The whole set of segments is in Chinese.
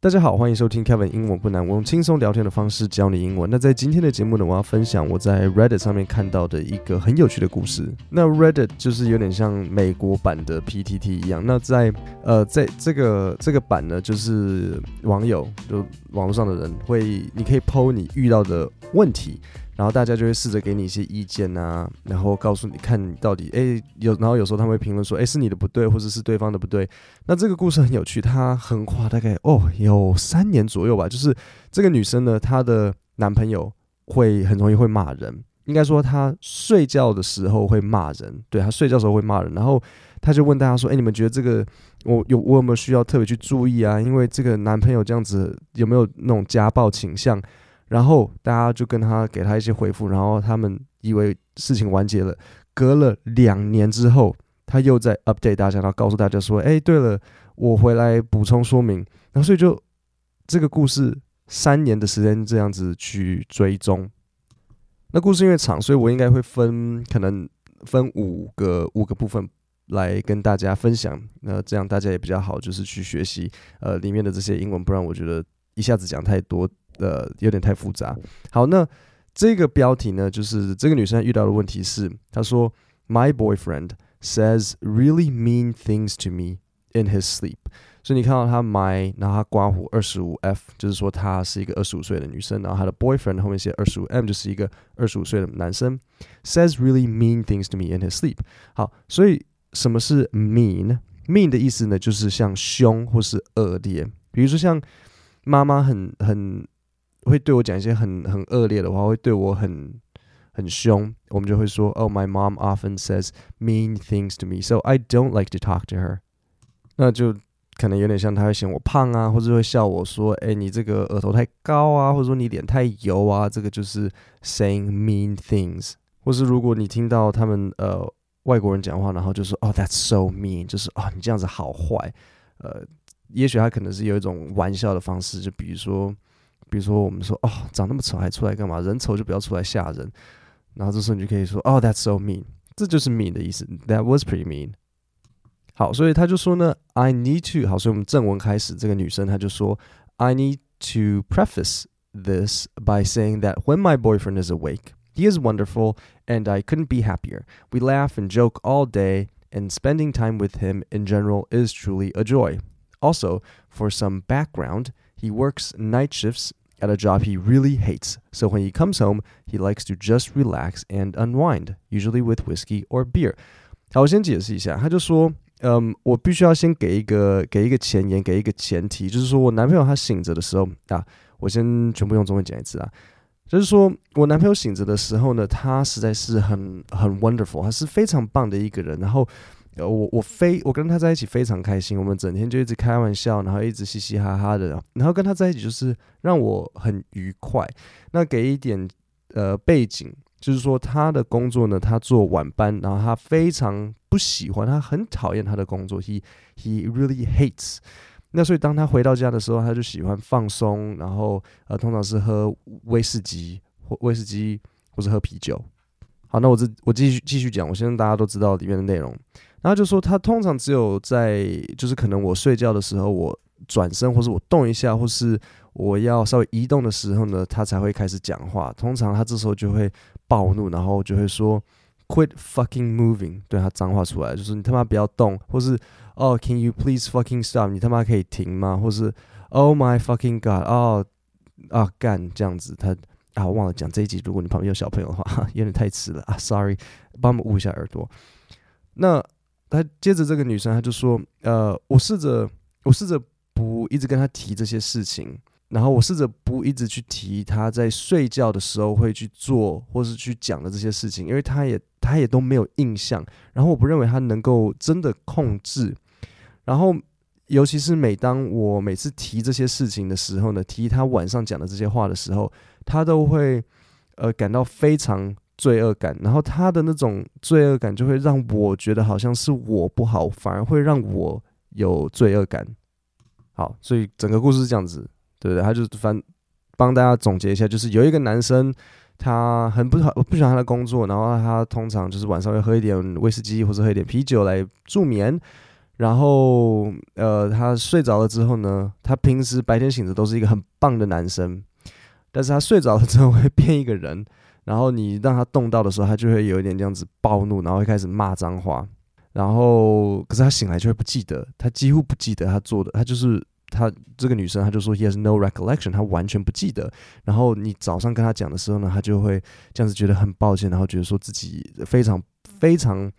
大家好，欢迎收听 Kevin 英文不难，我用轻松聊天的方式教你英文。那在今天的节目呢，我要分享我在 Reddit 上面看到的一个很有趣的故事。那 Reddit 就是有点像美国版的 PTT 一样。那在呃，在这个这个版呢，就是网友就网络上的人会，你可以抛你遇到的问题。然后大家就会试着给你一些意见啊，然后告诉你看你到底诶有，然后有时候他们会评论说诶是你的不对，或者是对方的不对。那这个故事很有趣，它横跨大概哦有三年左右吧。就是这个女生呢，她的男朋友会很容易会骂人，应该说她睡觉的时候会骂人，对，她睡觉的时候会骂人。然后她就问大家说，诶你们觉得这个我有我有没有需要特别去注意啊？因为这个男朋友这样子有没有那种家暴倾向？然后大家就跟他给他一些回复，然后他们以为事情完结了。隔了两年之后，他又在 update 大家，然后告诉大家说：“哎，对了，我回来补充说明。”然后所以就这个故事三年的时间这样子去追踪。那故事因为长，所以我应该会分可能分五个五个部分来跟大家分享。那这样大家也比较好，就是去学习呃里面的这些英文，不然我觉得一下子讲太多。呃，有点太复杂。好，那这个标题呢，就是这个女生遇到的问题是，她说，My boyfriend says really mean things to me in his sleep。所以你看到她 my，然后她刮胡二十五 f，就是说她是一个二十五岁的女生，然后她的 boyfriend 后面写二十五 m，就是一个二十五岁的男生，says really mean things to me in his sleep。好，所以什么是 mean？mean 的意思呢，就是像凶或是恶劣，比如说像妈妈很很。会对我讲一些很很恶劣的话，会对我很很凶，我们就会说，Oh, my mom often says mean things to me, so I don't like to talk to her。那就可能有点像，他会嫌我胖啊，或者会笑我说，哎，你这个额头太高啊，或者说你脸太油啊，这个就是 saying mean things。或是如果你听到他们呃外国人讲话，然后就说，Oh, that's so mean，就是啊，你这样子好坏。呃，也许他可能是有一种玩笑的方式，就比如说。比如说，我们说哦，长那么丑还出来干嘛？人丑就不要出来吓人。然后这时候你就可以说哦，That's so mean，这就是 mean 的意思。That was pretty mean。好，所以他就说呢，I need to。好，所以我们正文开始，这个女生她就说，I need to preface this by saying that when my boyfriend is awake, he is wonderful, and I couldn't be happier. We laugh and joke all day, and spending time with him in general is truly a joy. Also, for some background, he works night shifts. At a job he really hates, so when he comes home, he likes to just relax and unwind, usually with whiskey or beer. 好，我先解释一下，他就说，嗯，我必须要先给一个给一个前言，给一个前提，就是说我男朋友他醒着的时候啊，我先全部用中文讲一次啊，就是说我男朋友醒着的时候呢，他实在是很很 wonderful，他是非常棒的一个人，然后。 我我非我跟他在一起非常开心，我们整天就一直开玩笑，然后一直嘻嘻哈哈的，然后跟他在一起就是让我很愉快。那给一点呃背景，就是说他的工作呢，他做晚班，然后他非常不喜欢，他很讨厌他的工作，he he really hates。那所以当他回到家的时候，他就喜欢放松，然后呃通常是喝威士忌或威士忌或是喝啤酒。好，那我这我继续继续讲，我相信大家都知道里面的内容。然后就说他通常只有在，就是可能我睡觉的时候，我转身或是我动一下，或是我要稍微移动的时候呢，他才会开始讲话。通常他这时候就会暴怒，然后就会说 “Quit fucking moving”，对他脏话出来，就是你他妈不要动，或是哦、oh,，Can you please fucking stop？你他妈可以停吗？或是 Oh my fucking god！哦啊干这样子，他啊我忘了讲这一集，如果你旁边有小朋友的话，有点太迟了啊，Sorry，帮我们捂一下耳朵。那。他接着这个女生，她就说：“呃，我试着，我试着不一直跟他提这些事情，然后我试着不一直去提他在睡觉的时候会去做或是去讲的这些事情，因为他也他也都没有印象。然后我不认为他能够真的控制。然后，尤其是每当我每次提这些事情的时候呢，提他晚上讲的这些话的时候，他都会呃感到非常。”罪恶感，然后他的那种罪恶感就会让我觉得好像是我不好，反而会让我有罪恶感。好，所以整个故事是这样子，对不对？他就反帮大家总结一下，就是有一个男生，他很不好，不喜欢他的工作，然后他通常就是晚上会喝一点威士忌或者喝一点啤酒来助眠。然后呃，他睡着了之后呢，他平时白天醒着都是一个很棒的男生，但是他睡着了之后会变一个人，然后你让他动到的时候，他就会有一点这样子暴怒，然后会开始骂脏话，然后可是他醒来就会不记得，他几乎不记得他做的，他就是。他这个女生，她就说 he has no recollection，她完全不记得。然后你早上跟她讲的时候呢，她就会这样子觉得很抱歉，然后觉得说自己非常非常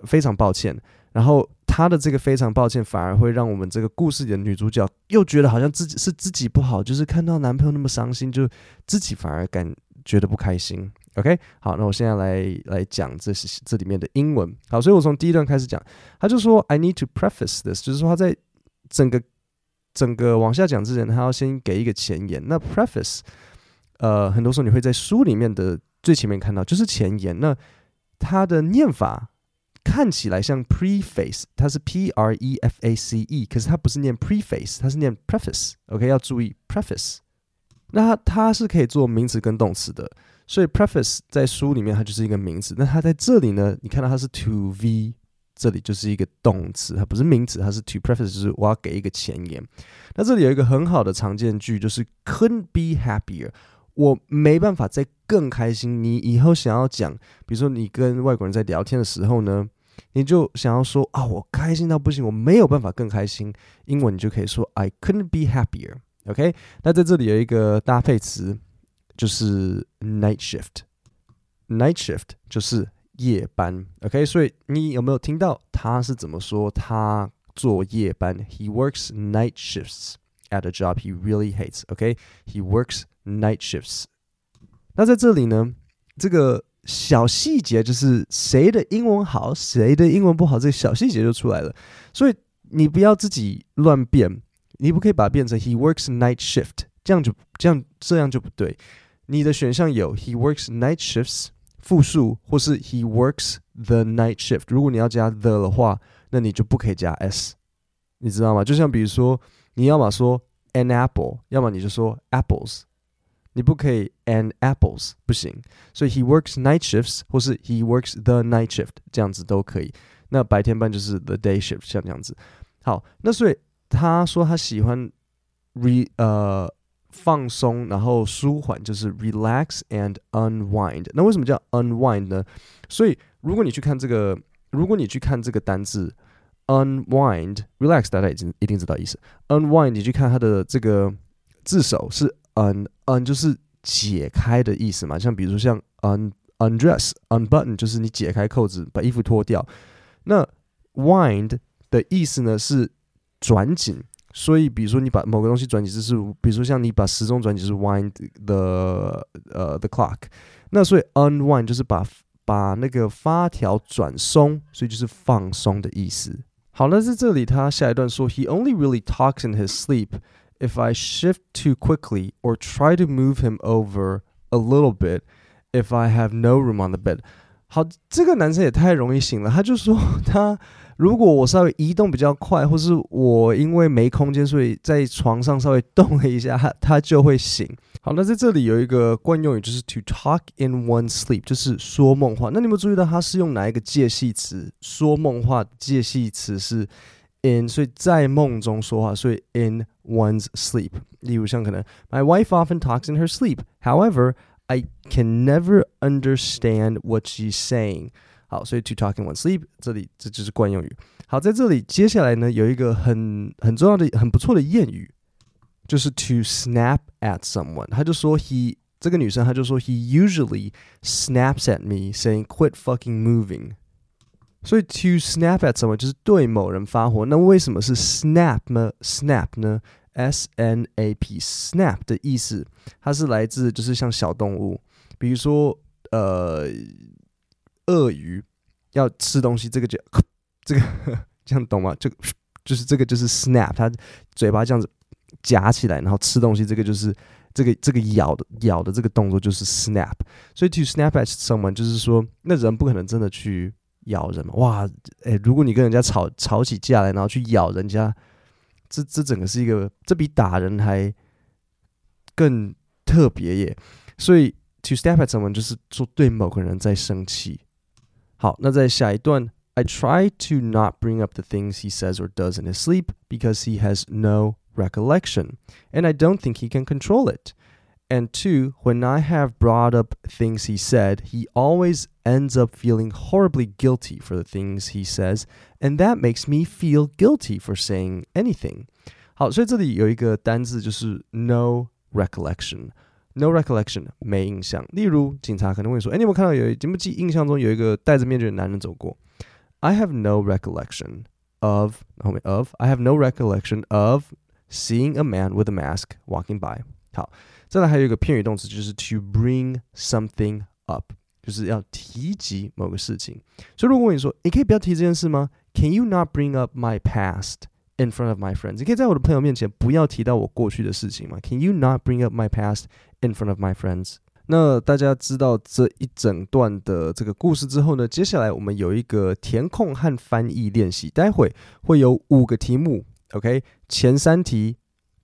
非常抱歉。然后她的这个非常抱歉，反而会让我们这个故事里的女主角又觉得好像自己是自己不好，就是看到男朋友那么伤心，就自己反而感觉得不开心。OK，好，那我现在来来讲这是这里面的英文。好，所以我从第一段开始讲，他就说 I need to preface this，就是说他在整个。整个往下讲之前，他要先给一个前言。那 preface，呃，很多时候你会在书里面的最前面看到，就是前言。那它的念法看起来像 preface，它是 p r e f a c e，可是它不是念 preface，它是念 preface。OK，要注意 preface。那它它是可以做名词跟动词的，所以 preface 在书里面它就是一个名词。那它在这里呢，你看到它是 to v。这里就是一个动词，它不是名词，它是 to preface，就是我要给一个前言。那这里有一个很好的常见句，就是 couldn't be happier，我没办法再更开心。你以后想要讲，比如说你跟外国人在聊天的时候呢，你就想要说啊，我开心到不行，我没有办法更开心。英文你就可以说 I couldn't be happier。OK，那在这里有一个搭配词，就是 night shift。night shift 就是。夜班，OK，所以你有没有听到他是怎么说？他做夜班，He works night shifts at a job he really hates。OK，He works night shifts。那在这里呢，这个小细节就是谁的英文好，谁的英文不好，这个小细节就出来了。所以你不要自己乱变，你不可以把它变成 He works night shift，这样就这样这样就不对。你的选项有 He works night shifts。复数或是 he works the night shift。如果你要加 the 的话，那你就不可以加 s，你知道吗？就像比如说，你要么说 an apple，要么你就说 apples，你不可以，and apples，不行。所以 he works night shifts 或是 he works the night shift，这样子都可以。那白天班就是 the day shift，像这样子。好，那所以他说他喜欢 re 呃。放松，然后舒缓，就是 relax and unwind。那为什么叫 unwind 呢？所以如果你去看这个，如果你去看这个单字 unwind，relax，大家已经一定知道意思。unwind，你去看它的这个字首是 un，un 就是解开的意思嘛。像比如说像 un undress，unbutton 就是你解开扣子，把衣服脱掉。那 wind 的意思呢是转紧。所以，比如说你把某个东西转紧，就是，比如说像你把时钟转紧是 wind the 呃、the clock，那所以 unwind 就是把把那个发条转松，所以就是放松的意思。好，那在这里他下一段说，He only really talks in his sleep. If I shift too quickly or try to move him over a little bit, if I have no room on the bed。好，这个男生也太容易醒了，他就说他。如果我稍微移动比较快，或是我因为没空间，所以在床上稍微动了一下，他他就会醒。好，那在这里有一个惯用语，就是 to talk in one sleep，就是说梦话。那你有没有注意到他是用哪一个介系词？说梦话介系词是 in，所以在梦中说话，所以 in one's sleep。例如像可能 My wife often talks in her sleep. However, I can never understand what she's saying. 好，所以 to talk in one's sleep，这里这就是惯用语。好，在这里接下来呢，有一个很很重要的、很不错的谚语，就是 to snap at someone。他就说 he 这个女生，她就说 he usually snaps at me saying quit fucking moving。 所以 to snap at someone 就是对某人发火。那为什么是 snap 呢？snap 呢？S N A P，snap 的意思，它是来自就是像小动物，比如说呃。鳄鱼要吃东西，这个就这个这样懂吗？就就是这个就是 snap，它嘴巴这样子夹起来，然后吃东西，这个就是这个这个咬的咬的这个动作就是 snap。所以 to snap at someone 就是说，那人不可能真的去咬人嘛。哇，诶，如果你跟人家吵吵起架来，然后去咬人家，这这整个是一个，这比打人还更特别耶。所以 to snap at someone 就是说对某个人在生气。好，那在下一段 I try to not bring up the things he says or does in his sleep because he has no recollection, and I don't think he can control it. And two, when I have brought up things he said, he always ends up feeling horribly guilty for the things he says, and that makes me feel guilty for saying anything. 好，所以这里有一个单字就是 no recollection。No recollection，没印象。例如，警察可能会说：“哎，你有没有看到有记不记印象中有一个戴着面具的男人走过？” I have no recollection of 后面 of I have no recollection of seeing a man with a mask walking by。好， 再来还有一个片语动词，就是 to bring something up，就是要提及某个事情。所以如果我你说：“你可以不要提这件事吗？”Can you not bring up my past in front of my friends？你可以在我的朋友面前不要提到我过去的事情吗？Can you not bring up my past in front of my friends？那大家知道这一整段的这个故事之后呢，接下来我们有一个填空和翻译练习，待会会有五个题目，OK？前三题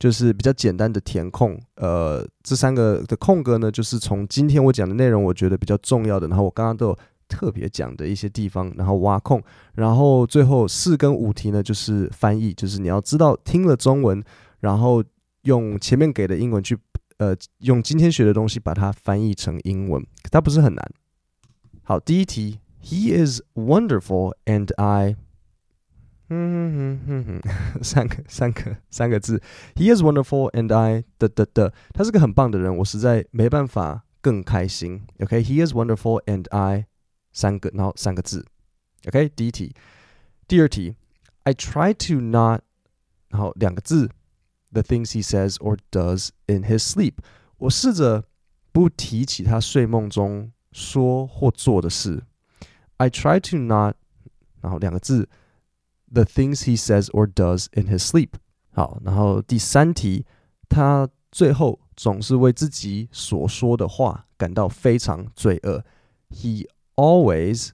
就是比较简单的填空，呃，这三个的空格呢，就是从今天我讲的内容，我觉得比较重要的，然后我刚刚都有特别讲的一些地方，然后挖空，然后最后四跟五题呢，就是翻译，就是你要知道听了中文，然后用前面给的英文去。呃，用今天学的东西把它翻译成英文，它不是很难。好，第一题，He is wonderful and I，三个三个三个字，He is wonderful and I 的的的，他是个很棒的人，我实在没办法更开心。OK，He is wonderful and I，三个然后三个字。OK，第一题，第二题，I try to not，然后两个字。The things he says or does in his sleep，我试着不提起他睡梦中说或做的事。I try to not，然后两个字 ，the things he says or does in his sleep。好，然后第三题，他最后总是为自己所说的话感到非常罪恶。He always，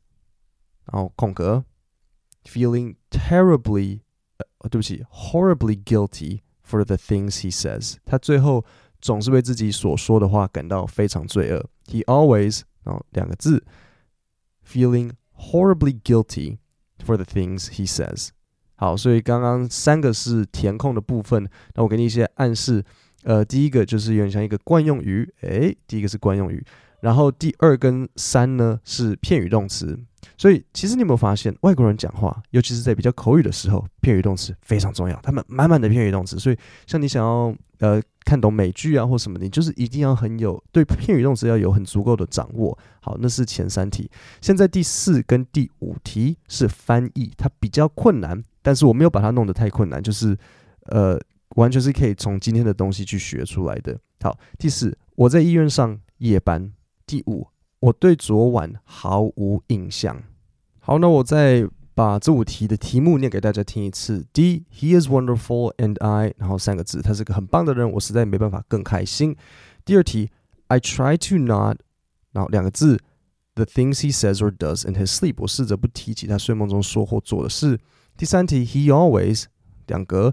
然后空格，feeling terribly，呃，对不起，horribly guilty。For the things he says，他最后总是为自己所说的话感到非常罪恶。He always，然后两个字，feeling horribly guilty For the things he says。好，所以刚刚三个是填空的部分，那我给你一些暗示。呃，第一个就是有点像一个惯用语，诶，第一个是惯用语，然后第二跟三呢是片语动词。所以，其实你有没有发现，外国人讲话，尤其是在比较口语的时候，片语动词非常重要。他们满满的片语动词，所以像你想要呃看懂美剧啊或什么，你就是一定要很有对片语动词要有很足够的掌握。好，那是前三题。现在第四跟第五题是翻译，它比较困难，但是我没有把它弄得太困难，就是呃完全是可以从今天的东西去学出来的。好，第四，我在医院上夜班。第五。我对昨晚毫无印象。好，那我再把这五题的题目念给大家听一次。第一，He is wonderful and I，然后三个字，他是个很棒的人，我实在没办法更开心。第二题，I try to not，然后两个字，The things he says or does in his sleep，我试着不提起他睡梦中说或做的事。第三题，He always，两个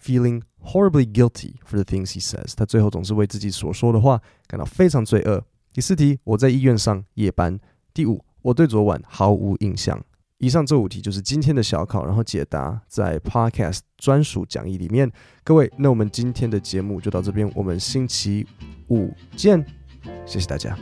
，feeling horribly guilty for the things he says，他最后总是为自己所说的话感到非常罪恶。第四题，我在医院上夜班。第五，我对昨晚毫无印象。以上这五题就是今天的小考，然后解答在 Podcast 专属讲义里面。各位，那我们今天的节目就到这边，我们星期五见，谢谢大家。